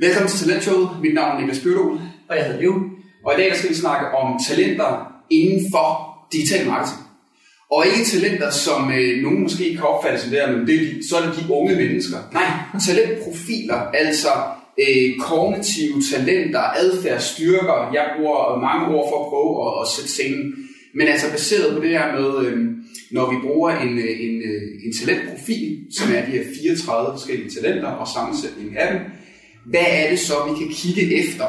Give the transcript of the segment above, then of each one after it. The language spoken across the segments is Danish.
Velkommen til Talentshowet. Mit navn er Niklas Byrdol. Og jeg hedder Liv. Og i dag der skal vi snakke om talenter inden for digital marketing. Og ikke talenter, som øh, nogen måske kan opfatte som det her, men det er de, så er det de unge mennesker. Nej, talentprofiler, altså øh, kognitive talenter, adfærdsstyrker. Jeg bruger mange ord for at prøve at, at sætte scenen. Men altså baseret på det her med, øh, når vi bruger en, øh, en, øh, en talentprofil, som er de her 34 forskellige talenter og sammensætningen af dem, hvad er det så, vi kan kigge efter,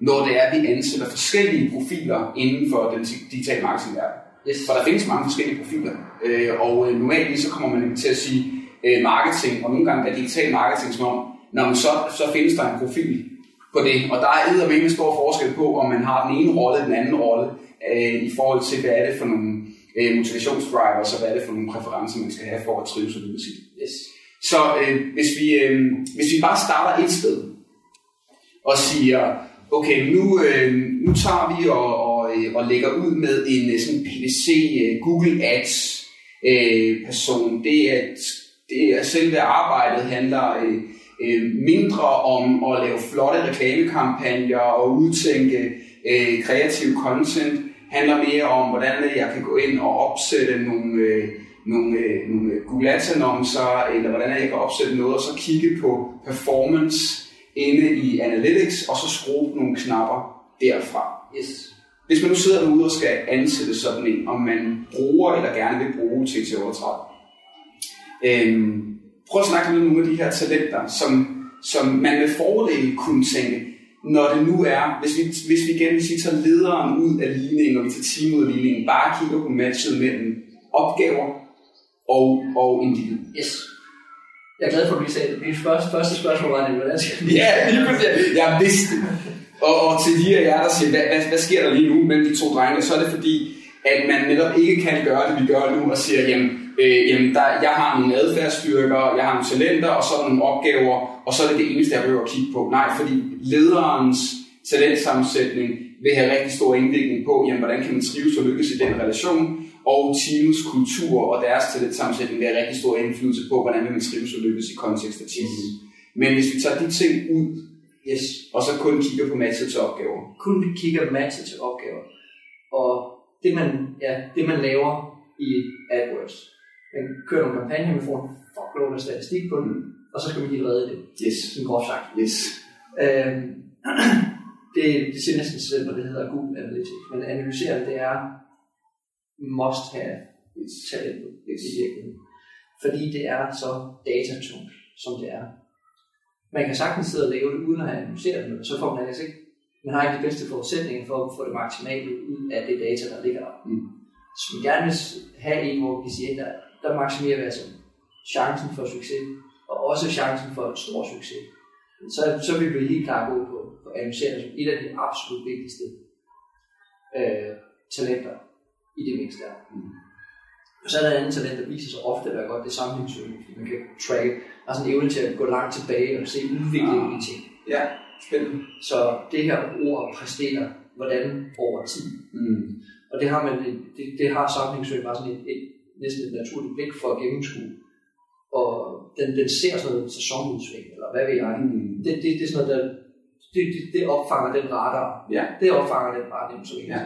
når det er, at vi ansætter forskellige profiler inden for den digitale marketingverden? Yes. For der findes mange forskellige profiler, øh, og øh, normalt så kommer man til at sige øh, marketing, og nogle gange er digital marketing som om, når man så, så findes der en profil på det, og der er eddermame stor forskel på, om man har den ene rolle den anden rolle, øh, i forhold til, hvad er det for nogle øh, motivationsdrivers, og hvad er det for nogle præferencer, man skal have for at trives og lykkes i det. Yes. Så øh, hvis, vi, øh, hvis vi bare starter et sted og siger, okay, nu, øh, nu tager vi og, og, øh, og lægger ud med en øh, sådan PPC øh, Google Ads øh, person. Det er, det er selve arbejdet handler øh, øh, mindre om at lave flotte reklamekampagner og udtænke øh, kreativ content. Handler mere om, hvordan jeg kan gå ind og opsætte nogle øh, nogle, øh, nogle Google Ads annoncer, eller hvordan jeg kan opsætte noget, og så kigge på performance inde i Analytics, og så skrue nogle knapper derfra. Yes. Hvis man nu sidder derude og skal ansætte sådan en, om man bruger eller gerne vil bruge TT38, øhm, prøv at snakke med nogle af de her talenter, som, som man med fordel kunne tænke, når det nu er, hvis vi, hvis vi igen hvis vi tager lederen ud af ligningen, og vi tager teamet ud af ligningen, bare kigger på matchet mellem opgaver og, og individ. Yes. Jeg er glad for, at du lige sagde det. Mit første, første spørgsmål var hvordan skal vi... Ja, lige præcis. Jeg vidste. Og, og til de af jer, der siger, hvad, hvad, hvad sker der lige nu mellem de to drenge, så er det fordi, at man netop ikke kan gøre det, vi gør nu, og siger, jamen, øh, jamen der, jeg har nogle adfærdsstyrker, jeg har nogle talenter, og så nogle opgaver, og så er det det eneste, jeg behøver at kigge på. Nej, fordi lederens talentsammensætning vil have rigtig stor indvirkning på, jamen, hvordan kan man trives og lykkes i den relation, og teamets kultur og deres talentsammensætning vil have rigtig stor indflydelse på, hvordan man trives og lykkes i kontekst af teamet. Men hvis vi tager de ting ud, Yes. og så kun kigger på matchet til opgaver, Kun kigger matchet til opgaver. Og det man, ja, det man laver i AdWords. Man kører nogle kampagner, man får en fuckload af statistik på den, og så skal man give redde det. yes, Sådan groft sagt. yes, Øhm, det, det siger næsten selv, når det hedder Google Analytics. Men analysere det er must have yes, talentet Yes. i virkeligheden. Fordi det er så datatungt, som det er. Man kan sagtens sidde og lave det uden at have analyseret det, men så får man altså ikke, man har ikke de bedste forudsætninger for at få det maksimale ud af det data, der ligger der. Mm. Så vi gerne vil have en, hvor vi kan sige, at der, der maksimerer vi altså chancen for succes, og også chancen for en stor succes. Så, så vil vi helt klart gå på, på analysere som et af de absolut vigtigste øh, talenter i det mindste er. Mm. Og så er der et andet talent, der viser sig ofte at være godt, det er sammenhængssøgning, fordi man kan track, har sådan en evne til at gå langt tilbage og se udviklingen i ting. ja, spændende. Så det her ord præsterer, hvordan over tid. Mm. Og det har man, det, det har sammenhængssøgning bare sådan et, et, næsten et naturligt blik for at gennemskue. Og den, den ser sådan noget sæsonudsving, eller hvad ved jeg. Mm. Det, det, det er sådan noget, der, det, det, det opfanger den radar. Ja. Det opfanger den radar, som Ja. ja.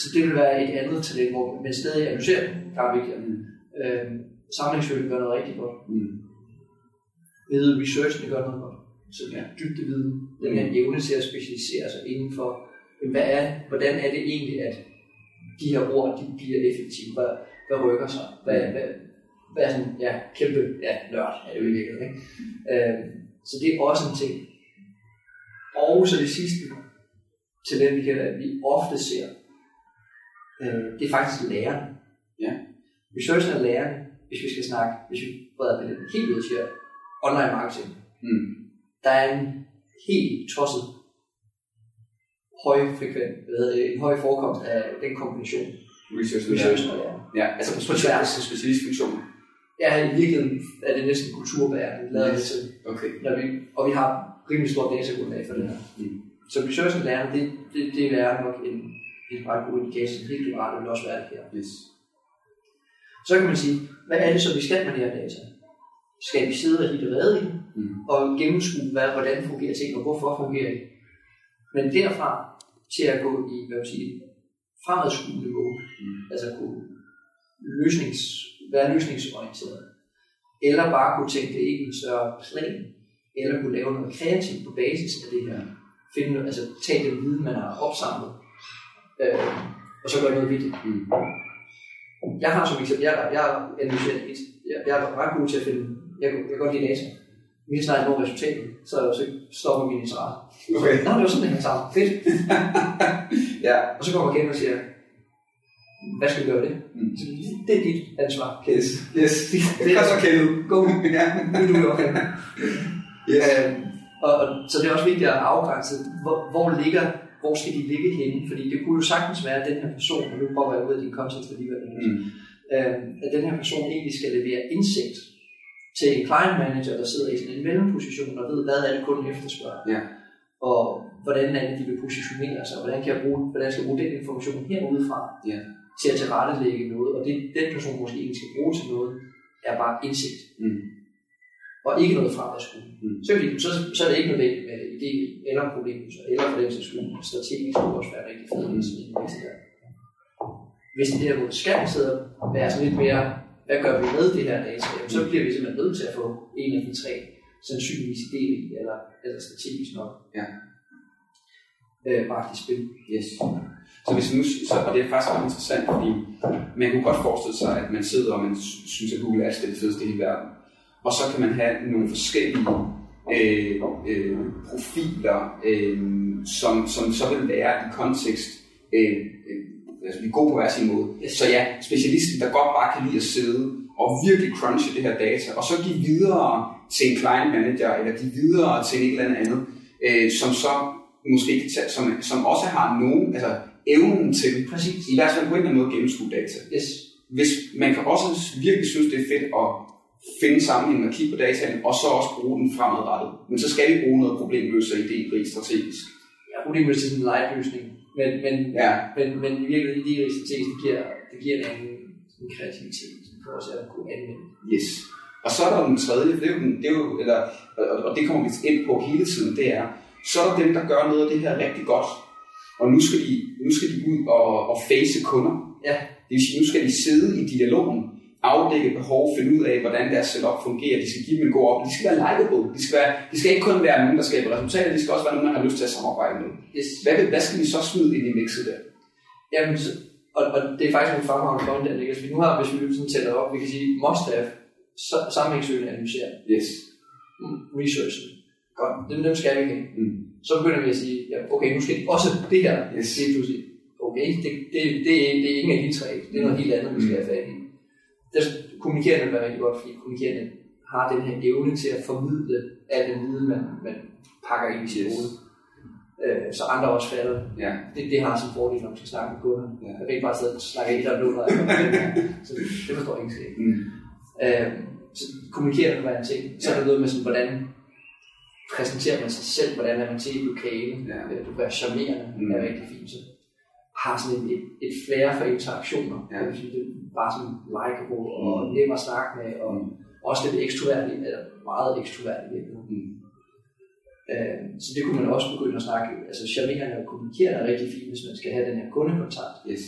Så det vil være et andet talent, hvor man stadig analyserer den, der er vigtigt. Mm. Øh, samlingsfølgen gør noget rigtig godt. Mm. Ved researchen gør noget godt. Så Ja. dybde viden, den her evne til at specialisere sig inden for, hvad er, hvordan er det egentlig, at de her ord de bliver effektive? Hvad, hvad rykker sig? Hvad, hvad, hvad er sådan, ja, kæmpe, ja, nørd er det jo i virkeligheden, ikke? Øh, så det er også en ting. Og så det sidste talent, vi, kan, vi ofte ser, øh, det er faktisk lærerne. Ja. Researchen er lærerne, hvis vi skal snakke, hvis vi breder det helt ud til online marketing. Mm. Der er en helt tosset høj frekvent, det, en høj forekomst af den kombination. Research, og lærerne. Ja, altså på På tværs. af specialistfunktioner. Ja, i virkeligheden er det næsten kulturbærende, lavet det til. Okay. Når vi, og vi har rimelig stort datagrundlag for det her. Mm. Så research og lærerne, det, det, det er nok en, en ret god indikator. Helt klart vil også være det her. Yes. Så kan man sige, hvad er det så, vi skal med det her data? skal vi sidde og hitte rede i Mm. og gennemskue, hvad, hvordan fungerer ting, og hvorfor fungerer det. Men derfra til at gå i, hvad vil sige, fremadskuende mode, Mm. altså kunne løsnings, være løsningsorienteret, eller bare kunne tænke det i en større plan, eller kunne lave noget kreativt på basis af det her. Finde, altså tage den viden, man har opsamlet, øh, og så gøre noget ved det. Mm. Jeg har som eksempel, jeg, jeg analyserer et, jeg, jeg er ret god til at finde, jeg, jeg kan godt lide data. Vi kan snart nå resultatet, så, så stopper min interesse. Okay. Nå, det var sådan, det hænger sammen. Fedt. Ja. Og så kommer jeg igen og siger, hvad skal vi gøre det? Mm. Så Det er dit ansvar. Yes. Yes. Det, er så kendet. Go. Ja. Nu er du jo okay. Yes. Øhm, og, og, så det er også vigtigt at afgrænse, hvor, hvor ligger, hvor skal de ligge henne? Fordi det kunne jo sagtens være, at den her person, og nu prøver jeg ud af din kontekst alligevel, Mm. øh, at den her person egentlig skal levere indsigt til en client manager, der sidder i sådan en mellemposition og ved, hvad er det kunden efterspørger. Ja. Og hvordan er det, de vil positionere sig, og hvordan kan jeg bruge, hvordan skal jeg bruge den information herudefra Ja. til at tilrettelægge noget, og det den person måske egentlig skal bruge til noget, er bare indsigt, Mm. Og ikke noget fremadskud. Mm. Så, så, så er det ikke nødvendigt med idé eller problemløser, eller for den sags skyld strategisk skulle også være rigtig fedt, mm. Hvis det derimod skal sidde og være sådan lidt mere, hvad gør vi med det her data, så bliver vi simpelthen nødt til at få en af de tre sandsynligvis idé eller, eller strategisk nok Ja. øh, bragt i spil. Yes. Så hvis nu, så, og det er faktisk ret interessant, fordi man kunne godt forestille sig, at man sidder og man sy- synes, at Google er det fedeste i verden. Og så kan man have nogle forskellige øh, øh, profiler, øh, som, som så vil være i kontekst, øh, øh, altså vi er gode på hver sin måde. Så ja, specialisten, der godt bare kan lide at sidde og virkelig crunche det her data, og så give videre til en client manager, eller give videre til et eller andet, øh, som så måske kan tage, som, som også har nogen, altså evnen til Præcis. i hvert fald på en eller anden måde gennemskue data. Yes. Hvis man kan også virkelig synes, det er fedt at finde sammenhængen og kigge på dataen, og så også bruge den fremadrettet. Men så skal vi bruge noget problemløser idé rigt strategisk. Jeg er problemet til sådan en light løsning, men, men, Ja, men, men i virkeligheden, de strategisk, det giver, det giver en anden en kreativitet for os at kunne anvende. yes. Og så er der den tredje, det er jo, den- det er jo eller, og, og det kommer vi ind på hele tiden, det er, så er der dem, der gør noget af det her rigtig godt, og nu skal de, nu skal de ud og, og face kunder. Ja. Det vil sige, nu skal de sidde i dialogen, afdække behov, finde ud af, hvordan deres setup fungerer. De skal give dem en god op. De skal være likeable. De skal, være, de skal ikke kun være nogen, der skaber resultater. De skal også være nogen, man har lyst til at samarbejde med. Yes. Hvad, vil- hvad skal vi så smide ind i mixet der? Jamen, så, og, og, det er faktisk en fremragende point, der ligger. Nu har, hvis vi sådan tæller op, vi kan sige, must have, så- sammenhængssøgende analysere, Yes. mm, researchen. Godt, dem, dem skal vi have. Mm. Så begynder vi at sige, ja, okay, nu skal også det her, Yes. det er pludselig, okay, det, det, det, er, det er ingen af de tre, det er noget helt andet, vi skal have fat i. Der kommunikerende vil være rigtig godt, fordi kommunikerende har den her evne til at formidle al den viden, man, man pakker ind i sit Yes. hoved. Øh, så andre også det. Ja. det. Det har sin fordel, når man skal snakke med kunderne. Ja. Jeg kan ikke bare sidde og snakke et eller andet, så det, forstår jeg ikke selv. Mm. Øh, så kommunikere kan være en ting. Så er der noget med sådan, hvordan præsenterer man sig selv, hvordan er man til i lokale. Ja. Øh, Du kan være charmerende, mm. er rigtig fint. Så har sådan et, et, et flair for interaktioner. Ja. Det, sige, det er bare sådan likeable og Mm. nem at snakke med, og Mm. også lidt ekstrovert, eller meget ekstrovert i virkeligheden. Mm. Øh, så det kunne man også begynde at snakke, altså charmerende og kommunikerende er rigtig fint, hvis man skal have den her kundekontakt. Yes.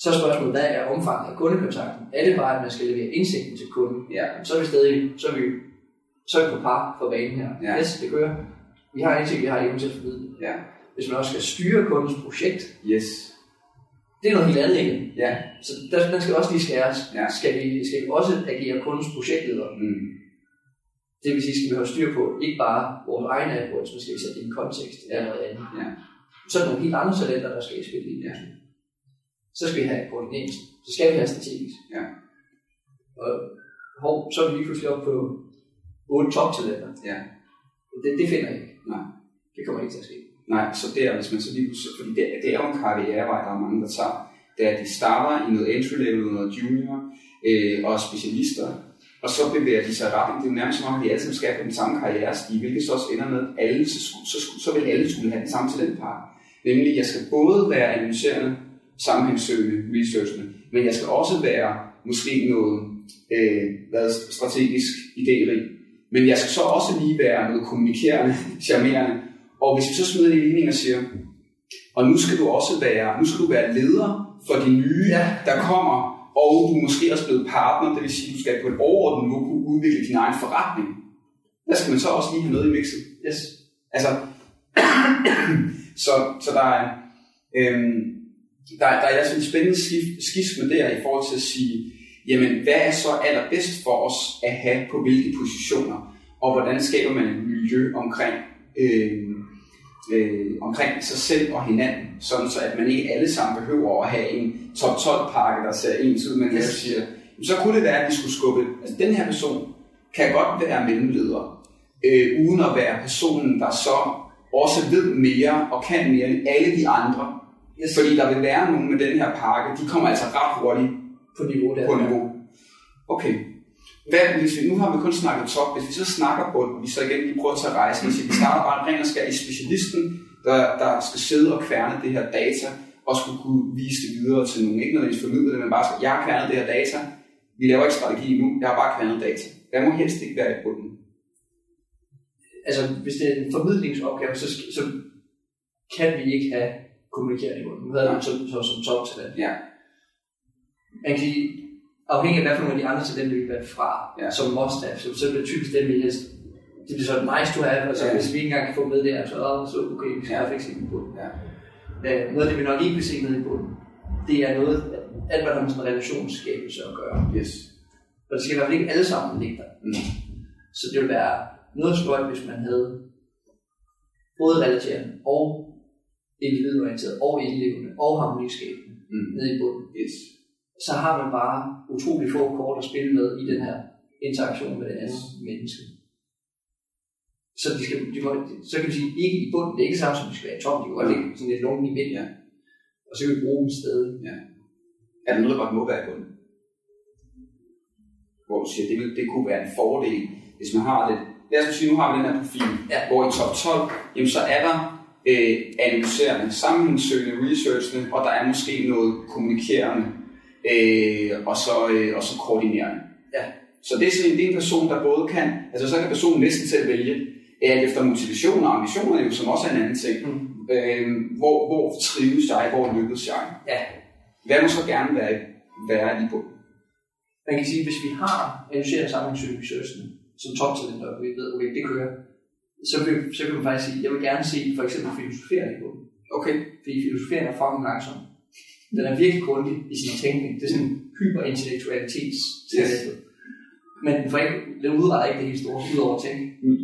Så er spørgsmålet, hvad er omfanget af kundekontakten? Er det bare, at man skal levere indsigten til kunden? Ja. Så er vi stadig, så er vi, så er vi på par for banen her. Ja. Yes, det kører. Vi har indsigt, vi har evnen til at formidle. Ja. Hvis man også skal styre kundens projekt, Yes. det er noget helt andet igen. Ja. Så der, den skal også lige skæres. Ja. Skal, vi, skal vi også agere kundens projektleder? Mm. Det vil sige, skal vi have styr på ikke bare vores egen AdWords, men skal vi sætte det i en kontekst eller noget andet. Ja. Så er der nogle helt andre talenter, der skal i spil i Ja. Så skal vi have koordinering. Så skal vi have strategisk. Ja. Og hov, så er vi lige pludselig op på otte toptalenter. Ja. Det, det finder jeg ikke. Nej. Det kommer ikke til at ske. Nej, så der, hvis man så lige pludselig, fordi det, det er jo en karrierevej, der er mange, der tager, det er, at de starter i noget entry level, noget junior øh, og specialister, og så bevæger de sig i retning. Det er jo nærmest som om, at de alle sammen skal på den samme karrierestige, hvilket så også ender med, at alle, så, så, så vil alle skulle have den samme talentpakke. Nemlig, jeg skal både være analyserende, sammenhængssøgende, researchende, men jeg skal også være måske noget øh, været strategisk idérig. Men jeg skal så også lige være noget kommunikerende, charmerende. Og hvis vi så smider i ligning og siger, og nu skal du også være, nu skal du være leder for de nye, ja. der kommer, og du er måske også blevet partner, det vil sige, at du skal på et overordnet niveau kunne udvikle din egen forretning. Der skal man så også lige have noget i mixet. Yes. Altså, så, så der er, øhm, der, der er altså en spændende skisme der i forhold til at sige, jamen hvad er så allerbedst for os at have på hvilke positioner, og hvordan skaber man et miljø omkring, øh, øh, omkring sig selv og hinanden, sådan så at man ikke alle sammen behøver at have en top 12 pakke, der ser ens ud, men jeg siger, så kunne det være, at vi skulle skubbe, altså den her person kan godt være mellemleder, øh, uden at være personen, der så også ved mere og kan mere end alle de andre. Yes. Fordi der vil være nogen med den her pakke, de kommer altså ret hurtigt på niveau. Der. På niveau. Okay. Hvad, hvis vi, nu har vi kun snakket top, hvis vi så snakker på, vi så igen lige prøver at tage rejsen, hvis vi starter bare ren og skal i specialisten, der, der skal sidde og kværne det her data, og skulle kunne vise det videre til nogen. Ikke nødvendigvis formidle det, men bare skal, jeg har kværnet det her data, vi laver ikke strategi nu, jeg har bare kværnet data. Hvad må helst ikke være i bunden? altså, hvis det er en formidlingsopgave, så, så kan vi ikke have kommunikeret i munden. Nu havde det som, som, som toptalent. Ja. Man kan sige, afhængig af hvad for nogle af de andre talenter, vi valgt fra, ja. som must have, så, så er det typisk dem, vi helst det bliver så nice to have, altså ja. hvis vi ikke engang kan få med det, så, så okay, vi skal ja. fleksibel på. Ja. Uh, noget af det, vi nok ikke vil se ned i bunden, det er noget, alt hvad der med sådan en relationsskabelse at gøre. Yes. Og det skal i hvert fald ikke alle sammen ligge der. Mm. Så det vil være noget skøjt, hvis man havde både relaterende og individorienteret og indlevende og harmoniskabende mm. nede i bunden. Yes. Så har man bare utrolig få kort at spille med i den her interaktion med det andet menneske. Så, de skal, de må, så kan vi sige, ikke i bunden, det er ikke samme som de skal være i toppen, de kan godt ligge sådan lidt lunken i midten. Ja. Og så kan vi bruge dem stadig. Ja. Er der noget, der godt må være i bunden? Hvor du siger, det, vil, det kunne være en fordel, hvis man har lidt lad os sige, nu har vi den her profil, ja. hvor i top 12, jamen så er der øh, analyserende, sammenhængssøgende, researchende, og der er måske noget kommunikerende, øh, og, så, øh, og så koordinerende. Ja. Så det er, sådan, det er en person, der både kan, altså så kan personen næsten selv vælge, at efter motivation og ambitioner, som også er en anden ting, mm. øh, hvor, hvor trives jeg, hvor lykkes jeg. Ja. Hvad må så gerne være, være i på? Man kan sige, at hvis vi har analyseret sammenhængssøgende, som toptalenter, og vi ved, okay, det kører, så vil, så vil man faktisk sige, jeg vil gerne se for eksempel filosofering på. Okay. Fordi filosofering er fucking langsom. Den er virkelig grundig i sin tænkning. Det er sådan en hyperintellektualitets yes. Men den, får ikke, den udretter ikke det helt store, ud over tænke. Mm.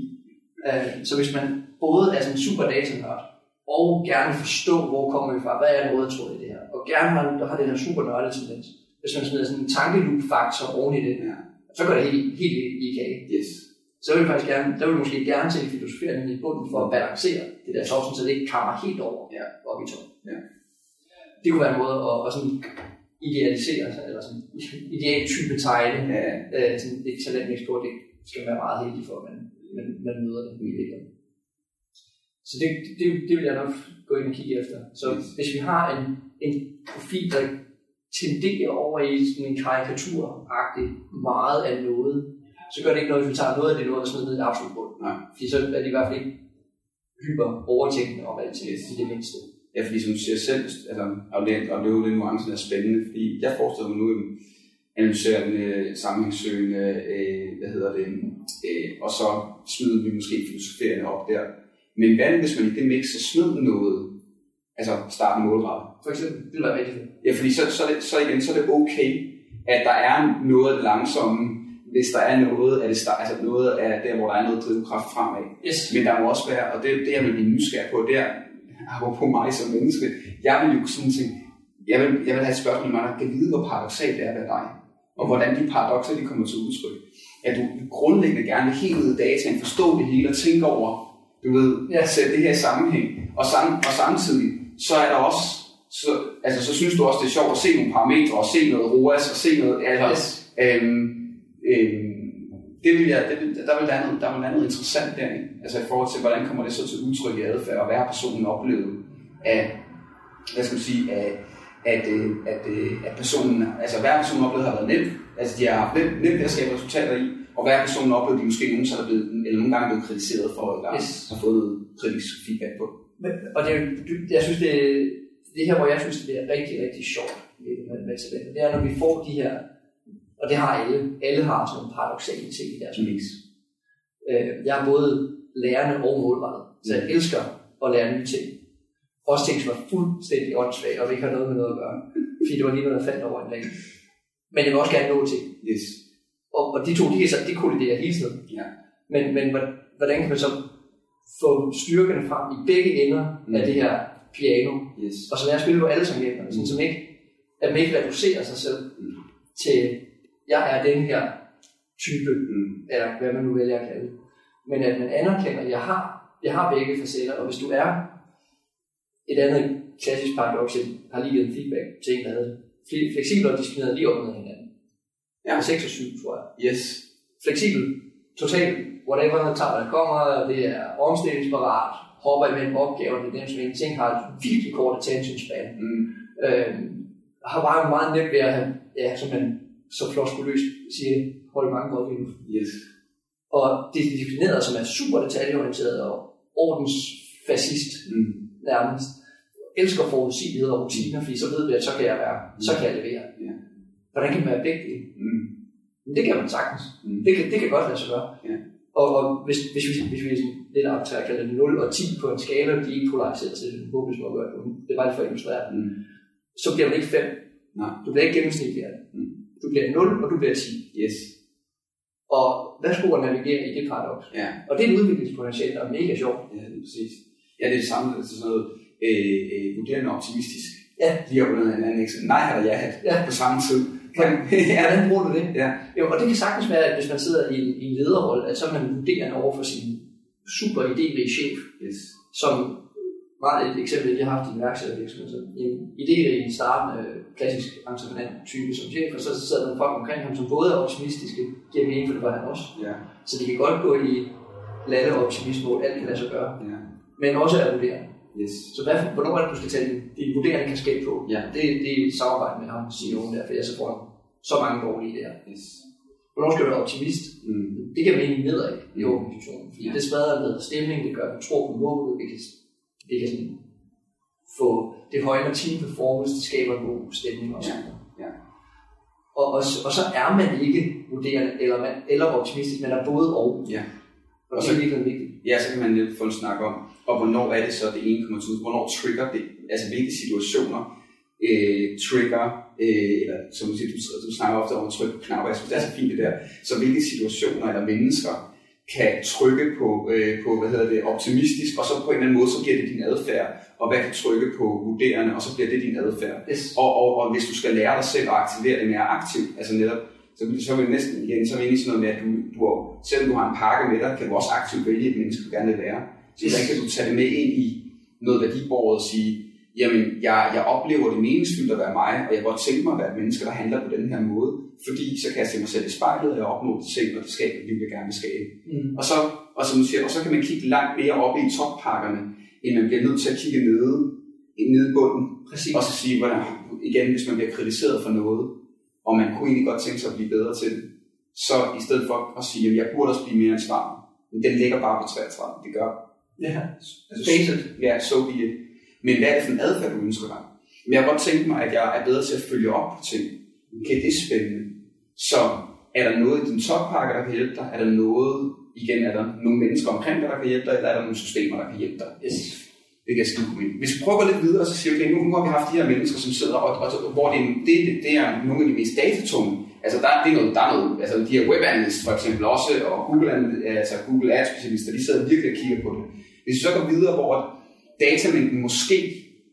Uh, så hvis man både er sådan en super datanørd, og gerne forstå, hvor kommer vi fra, hvad er noget, tror i det her, og gerne har, der har den her super nørdet tendens. Hvis man smider sådan en tankeloop-faktor oven i det, ja så går det helt, helt i kage. Yes. Så vil vi faktisk gerne, der vil vi måske gerne se filosofering i bunden for at balancere det der sovsen, så det ikke kammer helt over ja. op i toppen. Ja. Det kunne være en måde at, at sådan idealisere sig, eller sådan ideal type tegne, ja. øh, sådan et talentmixbord, det skal man være meget heldig for, at man, man, man møder det i virkeligheden. Så det, det, det vil jeg nok gå ind og kigge efter. Så yes. hvis vi har en, en profil, der tenderer over i sådan en karikaturagtig meget af noget, så gør det ikke noget, hvis vi tager noget af det noget og smider ned i absolut bund. Nej. Fordi så er det i hvert fald ikke hyper overtænkende om alt yes. i det mindste. Ja, fordi som du siger selv, altså, at, løbe den nuancen er spændende, fordi jeg forestiller mig nu, at analysere den øh, sammenhængssøgende, øh, hvad hedder det, øh, og så smider vi måske filosoferende op der. Men hvad hvis man i det mix så smider noget, altså starten målrettet? For eksempel, det vil være rigtig fedt. Ja, fordi så, så, det, så igen, så er det okay, at der er noget af det langsomme, hvis der er noget af det, altså noget af der, hvor der er noget drivkraft fremad. Yes. Men der må også være, og det, det jeg vil blive nysgerrig på, det er, på mig som menneske, jeg vil jo sådan tænke, jeg vil, jeg vil have et spørgsmål, man kan vide, hvor paradoxalt det er ved dig, og hvordan de paradokser, de kommer til udtryk. At du grundlæggende gerne vil helt ud dataen, forstå det hele og tænke over, du ved, ja. sætte det her i sammenhæng. Og, sam, og samtidig, så er der også så, altså, så synes du også, det er sjovt at se nogle parametre, og se noget ROAS, og se noget, altså, yes. øhm, øhm, det vil jeg, det, der, vil være noget, der vil være noget interessant der, altså i forhold til, hvordan kommer det så til udtryk i adfærd, og hvad har personen oplevet af, hvad skal man sige, af, at, øh, at, at, øh, at personen, altså hver person oplevet har været nemt, Altså, de har haft nemt, nemt ved at skabe resultater i, og hver person oplever de måske nogen, er blevet, eller nogle gange blevet kritiseret for, eller Yes. har fået noget kritisk feedback på. Men, og det, jeg synes, det, det her, hvor jeg synes, det er rigtig, rigtig sjovt med, med, med talenter, det er, når vi får de her, og det har alle, alle har sådan nogle paradoxale ting i deres mix. Øh, jeg er både lærende og målrettet, så jeg elsker at lære nye ting. Også ting, som er fuldstændig åndssvage, og vi ikke har noget med noget at gøre. Fordi det var lige noget, der faldt over en dag. Men jeg vil også gerne nå ting. Yes. Og, og de to, de, kan så, de kolliderer hele tiden. Ja. Men, men hvor- hvordan kan man så få styrkerne frem i begge ender mm. af Mm. det her piano? Yes. Og så lære at spille på alle tangenterne, sådan som ikke, at man ikke reducerer sig selv Mm. til, jeg er den her type, Mm. eller hvad man nu vælger at kalde. Men at man anerkender, at jeg har, jeg har begge facetter, og hvis du er et andet klassisk paradoks, jeg har lige givet feedback til en, der havde fle- fleksibel og disciplineret lige op med hinanden. Ja. 6 og 7, tror jeg. Yes. Fleksibel, totalt, whatever der tager, der kommer, og det er omstillingsparat, hopper imellem opgaver, det er dem, som ingenting har et virkelig kort attention span. Mm. Øh, har bare meget nemt ved at have, ja, som man så floskuløst siger, holde mange luften. Yes. Og det er disciplineret, som er super detaljeorienteret og ordensfascist Mm. nærmest. Elsker forudsigelighed og rutiner, fordi så ved vi, at så kan jeg være, så kan jeg levere. Ja. Hvordan kan man være begge dele? Mm. Men det kan man sagtens. Mm. Det kan, det kan godt lade sig gøre. Ja. Og, og hvis, hvis, vi, hvis vi lidt abstrakt kalder det 0 og 10 på en skala, de er ikke polariseret til det, håbløst må gøre det. Det er bare lige for at illustrere. Mm. Så bliver man ikke 5. Nej. Du bliver ikke gennemsnitlig af det. Mm. Du bliver 0, og du bliver 10. Yes. Og værsgo at navigere i det paradoks. Ja. Og det er en udviklingspotentiale, der er mega sjov. Ja, det er præcis. Ja, det er det samme, altså sådan noget øh, øh, vurderende optimistisk. Ja. Lige op under en anden ikke? Nej, eller ja, Ja. på samme tid. Ja. ja. Hvordan bruger du det? Ja. Jo, og det kan sagtens være, at hvis man sidder i en, i en lederrolle, at så er man vurderende over for sin super idérige chef, Yes. som meget et eksempel, jeg har haft i en værksættervirksomhed, så en idérige, startende, klassisk entreprenant type som chef, og så sidder der folk omkring ham, som både er optimistiske, giver mening, for det var han også. Ja. Så de kan godt gå i latte optimisme, hvor alt kan lade sig gøre, Ja. men også er vurderende. Yes. Så hvad, hvornår er det, du skal tage din, din vurderende kasket på? Ja. Det, det er et samarbejde med ham, CEO'en der, for jeg så får så mange dårlige idéer. Yes. Hvornår skal du være optimist? Mm. Det kan mening nedad i organisationen, fordi Ja. det spreder en bedre stemning, det gør, at du tror på målet, det kan, det kan sådan få, det højner team performance, det skaber en god stemning og sådan noget. Ja. Og, og, og, så er man ikke vurderende eller, man, eller optimistisk, man er både og. Ja. Og det er vigtigt. Ja, så kan man lidt få en snak om, og hvornår er det så, det ene kommer til ud, hvornår trigger det, altså hvilke situationer øh, trigger, øh, eller som du siger, du, du snakker ofte om at trykke på knapper, jeg synes, det er så fint det der, så hvilke situationer eller mennesker kan trykke på, øh, på hvad hedder det, optimistisk, og så på en eller anden måde, så bliver det din adfærd, og hvad kan trykke på vurderende, og så bliver det din adfærd. Yes. Og, og, og hvis du skal lære dig selv at aktivere det mere aktivt, altså netop, så, så er vi næsten igen, så er sådan noget med, at du, du har, selvom du har en pakke med dig, kan du også aktivt vælge et menneske, du gerne vil være. Så hvordan kan du tage det med ind i noget værdibåret og sige, jamen, jeg, jeg oplever det meningsfyldt at være mig, og jeg kan godt tænke mig at være et menneske, der handler på den her måde, fordi så kan jeg se mig selv i spejlet, og jeg opnår det selv, og det skaber det jeg gerne vil skabe. Mm. Og så, og som siger, og så kan man kigge langt mere op i toppakkerne, end man bliver nødt til at kigge nede, nede i bunden, Præcis. og så sige, hvordan, igen, hvis man bliver kritiseret for noget, og man kunne egentlig godt tænke sig at blive bedre til det, så i stedet for at sige, at jeg burde også blive mere ansvarlig, men den ligger bare på 33, det gør. Ja. Altså, Face it. Ja, so be it. Men hvad er det for en adfærd, du ønsker dig? Men jeg kan godt tænke mig, at jeg er bedre til at følge op på ting. Okay, det er spændende. Så er der noget i din toppakke, der kan hjælpe dig? Er der noget, igen, er der nogle mennesker omkring dig, der kan hjælpe dig? Eller er der nogle systemer, der kan hjælpe dig? Yes. Det kan jeg skide på Hvis vi prøver lidt videre, så siger vi, okay, nu, nu har vi haft de her mennesker, som sidder, og, og, og hvor det, det, det, det er nogle af de mest datatunge. Altså, der, det er noget, der er noget, altså de her web analysts for eksempel også, og Google, altså Google Ads specialister, de sidder virkelig og kigger på det. Hvis vi så går videre, hvor datamængden måske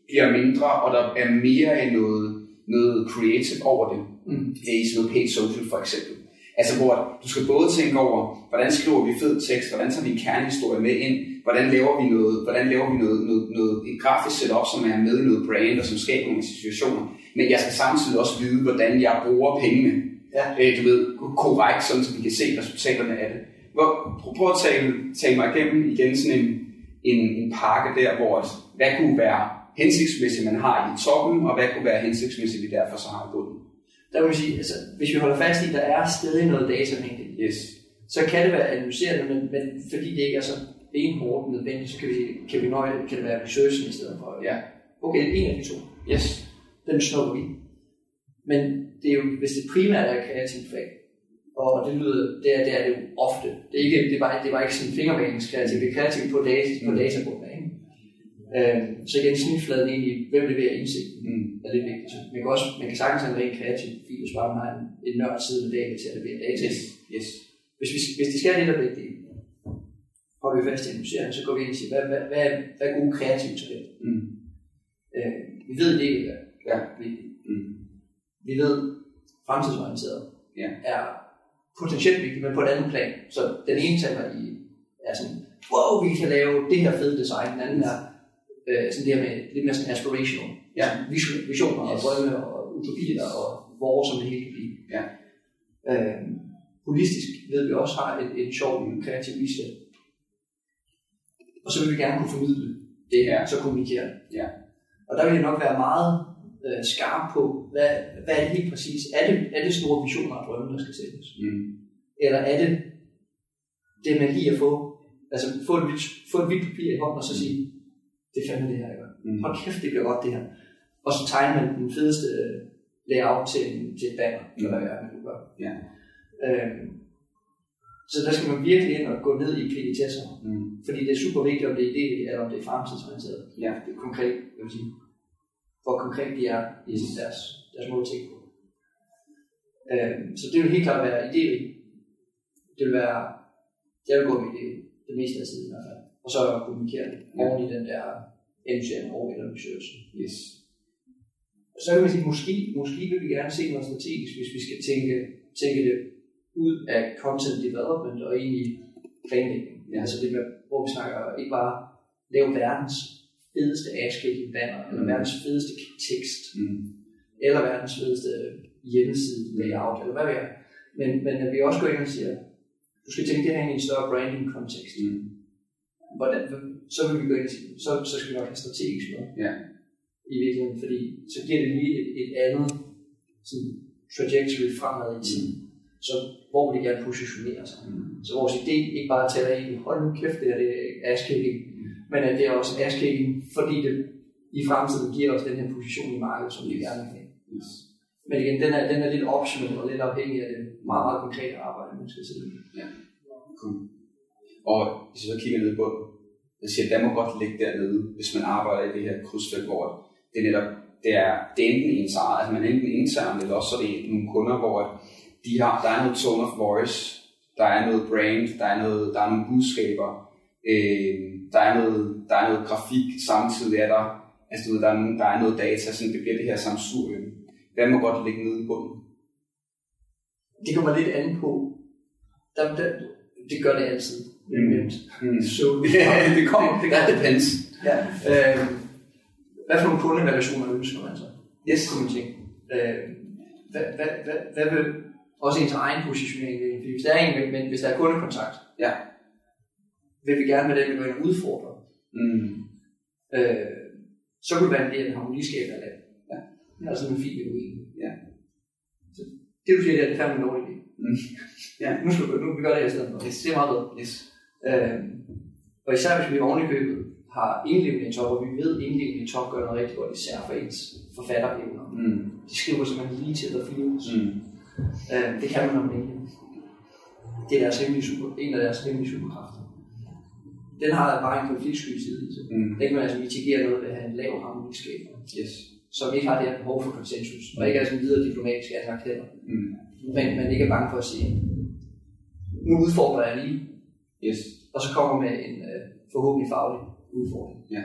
bliver mindre, og der er mere af noget, noget creative over det, Mm. i sådan noget paid social for eksempel. Altså hvor du skal både tænke over, hvordan skriver vi fed tekst, hvordan tager vi en kernehistorie med ind, hvordan laver vi noget, hvordan laver vi noget, noget, noget et grafisk setup, som er med i noget brand, og som skaber nogle situationer. Men jeg skal samtidig også vide, hvordan jeg bruger pengene, Ja. øh, du ved, korrekt, sådan så vi kan se resultaterne af det. Hvor, prøv, at tale, tale mig igennem igen sådan en, en, en pakke der, hvor hvad kunne være hensigtsmæssigt, man har i toppen, og hvad kunne være hensigtsmæssigt, vi derfor så har i bunden. der kan man sige, altså, hvis vi holder fast i, at der er stadig noget datamængde, Yes. så kan det være analyserende, men, men fordi det ikke er så benhårdt nødvendigt, så kan vi, kan vi nøje, kan det være researchen i stedet for. Ja. Okay, en af de to, Yes. den snupper vi. Men det er jo, hvis det primært er kreativt fag, og det lyder, det er, det er det jo ofte. Det er, ikke, det er, bare, det er bare ikke sådan fingermalingskreativt, det er kreativt på, data, på datagrundlag. Øhm, så igen, snitfladen egentlig, hvem leverer indsigten, Mm. er lidt vigtigt. Så man kan, også, man kan sagtens have en rent kreativ profil, hvis bare har en, en nørd side med data til at levere data. Yes. Yes. Hvis, vi, hvis de skal have begge dele, holder vi fast i analyseringen, så går vi ind og siger, hvad, hvad, hvad, hvad er gode kreative talenter? Mm. Øh, vi ved det er Ja. vigtigt. Mm. Vi ved, fremtidsorienteret Ja. er potentielt vigtigt, men på et andet plan. Så den ene taler i er sådan, wow, vi kan lave det her fede design. Den anden er øh, sådan det her med lidt mere sådan aspirational. Ja. Vision, visioner yes. og drømme og utopier og hvor som det hele kan blive. Ja. Øh, holistisk ved vi også har et, et sjovt kreativ vision. Og så vil vi gerne kunne formidle det her, Ja. så kommunikere. Ja. Og der vil jeg nok være meget øh, skarp på, hvad, hvad er det helt præcis? Er det, er det store visioner og drømme, der skal sættes? Mm. Eller er det det med lige at få, altså få et, få et hvidt papir i hånden og så sige, det er fandme det her, gør. Mm. Hold kæft, det bliver godt det her. Og så tegner man den fedeste øh, layout til, til et banner, eller hvad man nu gør. Ja. Øhm, så der skal man virkelig ind og gå ned i petitesser, Mm. fordi det er super vigtigt, om det er idé, eller om det er fremtidsorienteret. Ja. Det er konkret, jeg vil sige, hvor konkret de er i sådan deres, deres måde at tænke på. Øhm, så det vil helt klart være idé. Det vil være, jeg vil gå med det, det meste af tiden i hvert fald. Og så kommunikere det Ja. oven i den der analysering over eller research. Yes. Og så kan man sige, måske, måske vil vi gerne se noget strategisk, hvis vi skal tænke, tænke det ud af content development og ind i planlægning. Ja. Altså det med, hvor vi snakker ikke bare lave verdens fedeste ashclicking banner, eller Mm. verdens fedeste tekst, Mm. eller verdens fedeste hjemmeside layout, eller hvad vi er. Men, men at vi også går ind og siger, du skal tænke det her ind i en større branding kontekst. Mm. Hvordan, så vil vi gå ind og sige, så, så skal vi nok have strategisk med Ja. i virkeligheden, fordi så giver det lige et, et andet sådan, trajectory fremad i tiden. Så hvor vil de gerne positionere sig? Mm. Så vores idé ikke bare tæller ind i, hold nu kæft, det her det er ass-kicking, men at det er også ass-kicking, fordi det i fremtiden giver os den her position i markedet, som vi Yes. gerne vil have. Yes. Men igen, den er, den er lidt optional og lidt afhængig af det meget, meget konkrete arbejde, man skal sætte. i. Cool. Og hvis jeg så kigger ned på den, jeg siger, der må godt ligge dernede, hvis man arbejder i det her krydsfelt, hvor det er netop, det er, det er enten ens eget, altså man er enten intern, eller også så er det nogle kunder, hvor de har, der er noget tone of voice, der er noget brand, der er, noget, der er nogle budskaber, øh, der, er noget, der er noget grafik, samtidig er der, altså du ved, der er, der er noget data, så det bliver det her samsurium. Hvad må godt ligge nede i bunden? Det kommer lidt an på. Der, der, det gør det altid. Men, Mm. så, Ja, det kommer, det Ja. depends. Ja. Øh, hvad for nogle kunderelationer ønsker man så? Yes. Kunne man tænke. Øh, hvad, hvad, hvad, hvad vil også ens egen positionering? Fordi hvis der er en, men hvis der er kundekontakt, Ja. vil vi gerne med den, vi går ind og udfordre. Mm. Øh, så kunne det være en del af en harmoniskab af det. Ja. Altså en fint er uenig. Ja. Så det du siger, det er det fandme en dårlig idé. Mm. Ja. Nu skal vi, nu vi gør det her i stedet for. Yes. Det er meget bedre. Yes. Øh, og især hvis vi oven i købet har indlevende i top, og vi ved, at indlevende i top gør noget rigtig godt, især for ens forfatterevner. Mm. De skriver simpelthen lige til at feels. Mm. Øh, det kan man om det Det er deres hemmelige super, en af deres hemmelige superkræfter. Den har bare en konfliktsky side i sig. Mm. Den kan man altså mitigere noget ved at have en lav harmoniskab, Yes. som ikke har det her behov for konsensus, og ikke er sådan videre diplomatisk anlagt heller. Mm. Men man ikke er bange for at sige, nu udfordrer jeg lige, Yes. og så kommer med en øh, forhåbentlig faglig udfordring. Ja.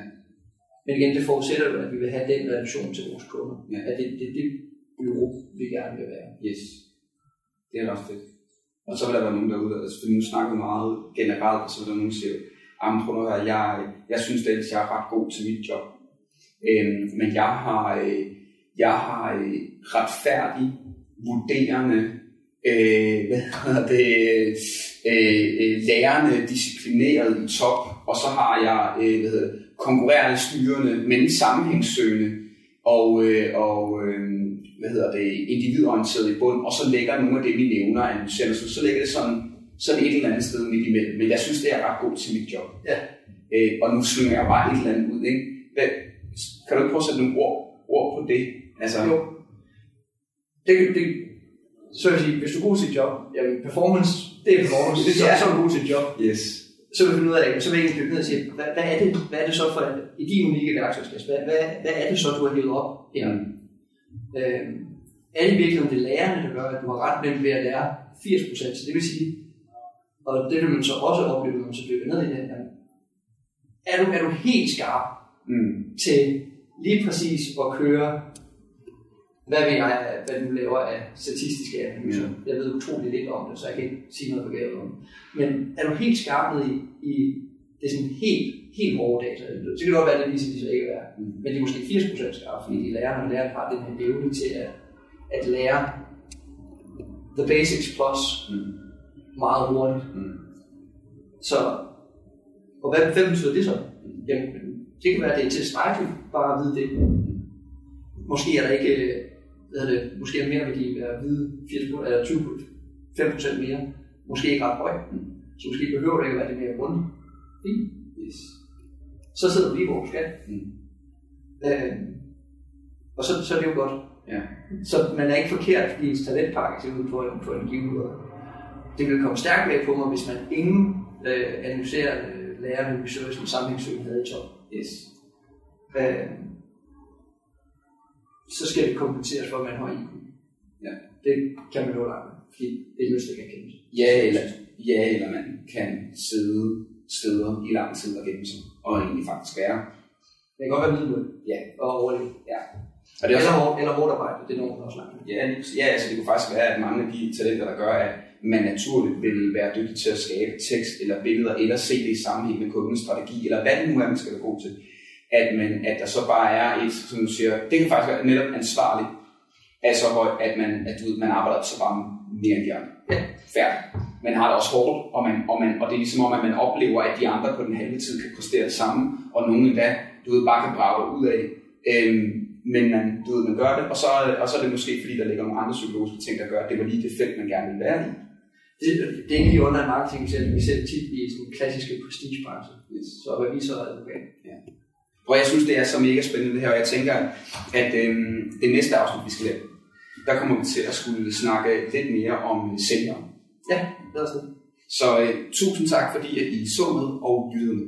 Men igen, det forudsætter jo, at vi vil have den relation til vores kunder. Ja. At det er det, det bureau, vi gerne vil være. Yes. Det er ret fedt. Og så vil der være nogen derude, altså fordi nu snakker meget generelt, og så vil der nogen sige, jamen prøv nu at høre, jeg, jeg synes ellers, jeg er ret god til mit job. Øhm, men jeg har, øh, jeg har øh, retfærdig, vurderende, øh, hvad hedder det, øh, øh, lærerne, disciplineret i top, og så har jeg øh, hvad hedder, det, konkurrerende styrende, men sammenhængssøgende, og, øh, og øh, hvad hedder det, individorienteret i bund, og så lægger nogle af det, vi nævner, analyserer, så, så lægger det sådan, sådan et eller andet sted midt imellem. Men jeg synes, det er ret godt til mit job. Ja. Øh, og nu slynger jeg bare et eller andet ud. Ikke? Hvad, kan du ikke prøve at sætte nogle ord, ord på det? Altså, Jo. Det, det, så vil jeg sige, hvis du er god til dit job, jamen performance, det er performance, det er så, Ja. så er du god til dit job. yes. Så vil du finde ud af, så vil jeg dykke ned og sige, hvad, hvad, er det, hvad er det så for, i din unikke værktøjskasse, hvad, hvad, hvad er det så, du har hævet op her? Mm. Øh, er det virkelig det er lærerne, der gør, at du har ret nemt ved at lære 80%? Så det vil sige, og det vil man så også opleve, når man så dykker ned i det, jamen, er du, er du helt skarp Mm. til lige præcis at køre, hvad ved jeg, hvad du laver af statistiske analyser. Ja. Jeg ved utrolig lidt om det, så jeg kan ikke sige noget begavet om det. Men er du helt skarp ned i, i det er sådan helt, helt hårde data, så kan det godt være, at det viser de så ikke være. Mm. Men de er måske 80% skarpe, fordi de lærer, når lærerne har den her evne til at, at lære the basics plus Mm. meget hurtigt. Mm. Så, og hvad, hvad betyder det så? Jamen, det kan være, at det er tilstrækkeligt bare at vide det. Måske er der ikke, øh, hvad det, måske er mere værdi ved at vide 80, eller 20, 5% mere. Måske ikke ret højt. Så måske behøver det ikke at være det mere. Fint. Yes. Så sidder lige, hvor du skal. Mm. Øh, og så, så er det jo godt. Ja. Så man er ikke forkert, fordi ens talentpakke ser ud på, en- på en given måde. Det vil komme stærkt bag på mig, hvis man ingen øh, analyserer øh, lærerne research med sammenhængssøgning havde i top. Yes. Øh, så skal det kompenseres for, at man har IQ. Ja. Det kan man jo lade med, fordi det er lyst, der kan kendes. Ja, eller, ja, eller man kan sidde steder i lang tid og gemme sig, og egentlig faktisk være. Det kan godt være middelmål Ja. og overleve. Og det er Eller, også, hår- eller hårdt arbejde, det er nogen, der også langt. ja, ja, altså det kunne faktisk være, at mange af de talenter, der gør, at man naturligt vil være dygtig til at skabe tekst eller billeder, eller se det i sammenhæng med kundens strategi, eller hvad det nu er, man skal være god til. At, man, at der så bare er et, som du siger, det kan faktisk være netop ansvarligt, er så højt, at man, at du ved, man arbejder så bare mere end de andre. Ja. Færdig. Man har det også hårdt, og, man, og, man, og det er ligesom om, at man oplever, at de andre på den halve tid kan præstere det samme, og nogen endda, du ved, bare kan brage ud af. Øhm, men man, du ved, man gør det, og så, og så er det måske, fordi der ligger nogle andre psykologiske ting, der gør, at det var lige det felt, man gerne ville være i. Det, det er egentlig online marketing, så vi det tit i sådan klassiske prestigebranche. Yes. Så revisor og advokat. Og jeg synes, det er så mega spændende det her, og jeg tænker, at øhm, det næste afsnit, vi skal lave, der kommer vi til at skulle snakke lidt mere om sælgere. Ja, lad os det. Så øh, tusind tak, fordi at I så med og lyttede med.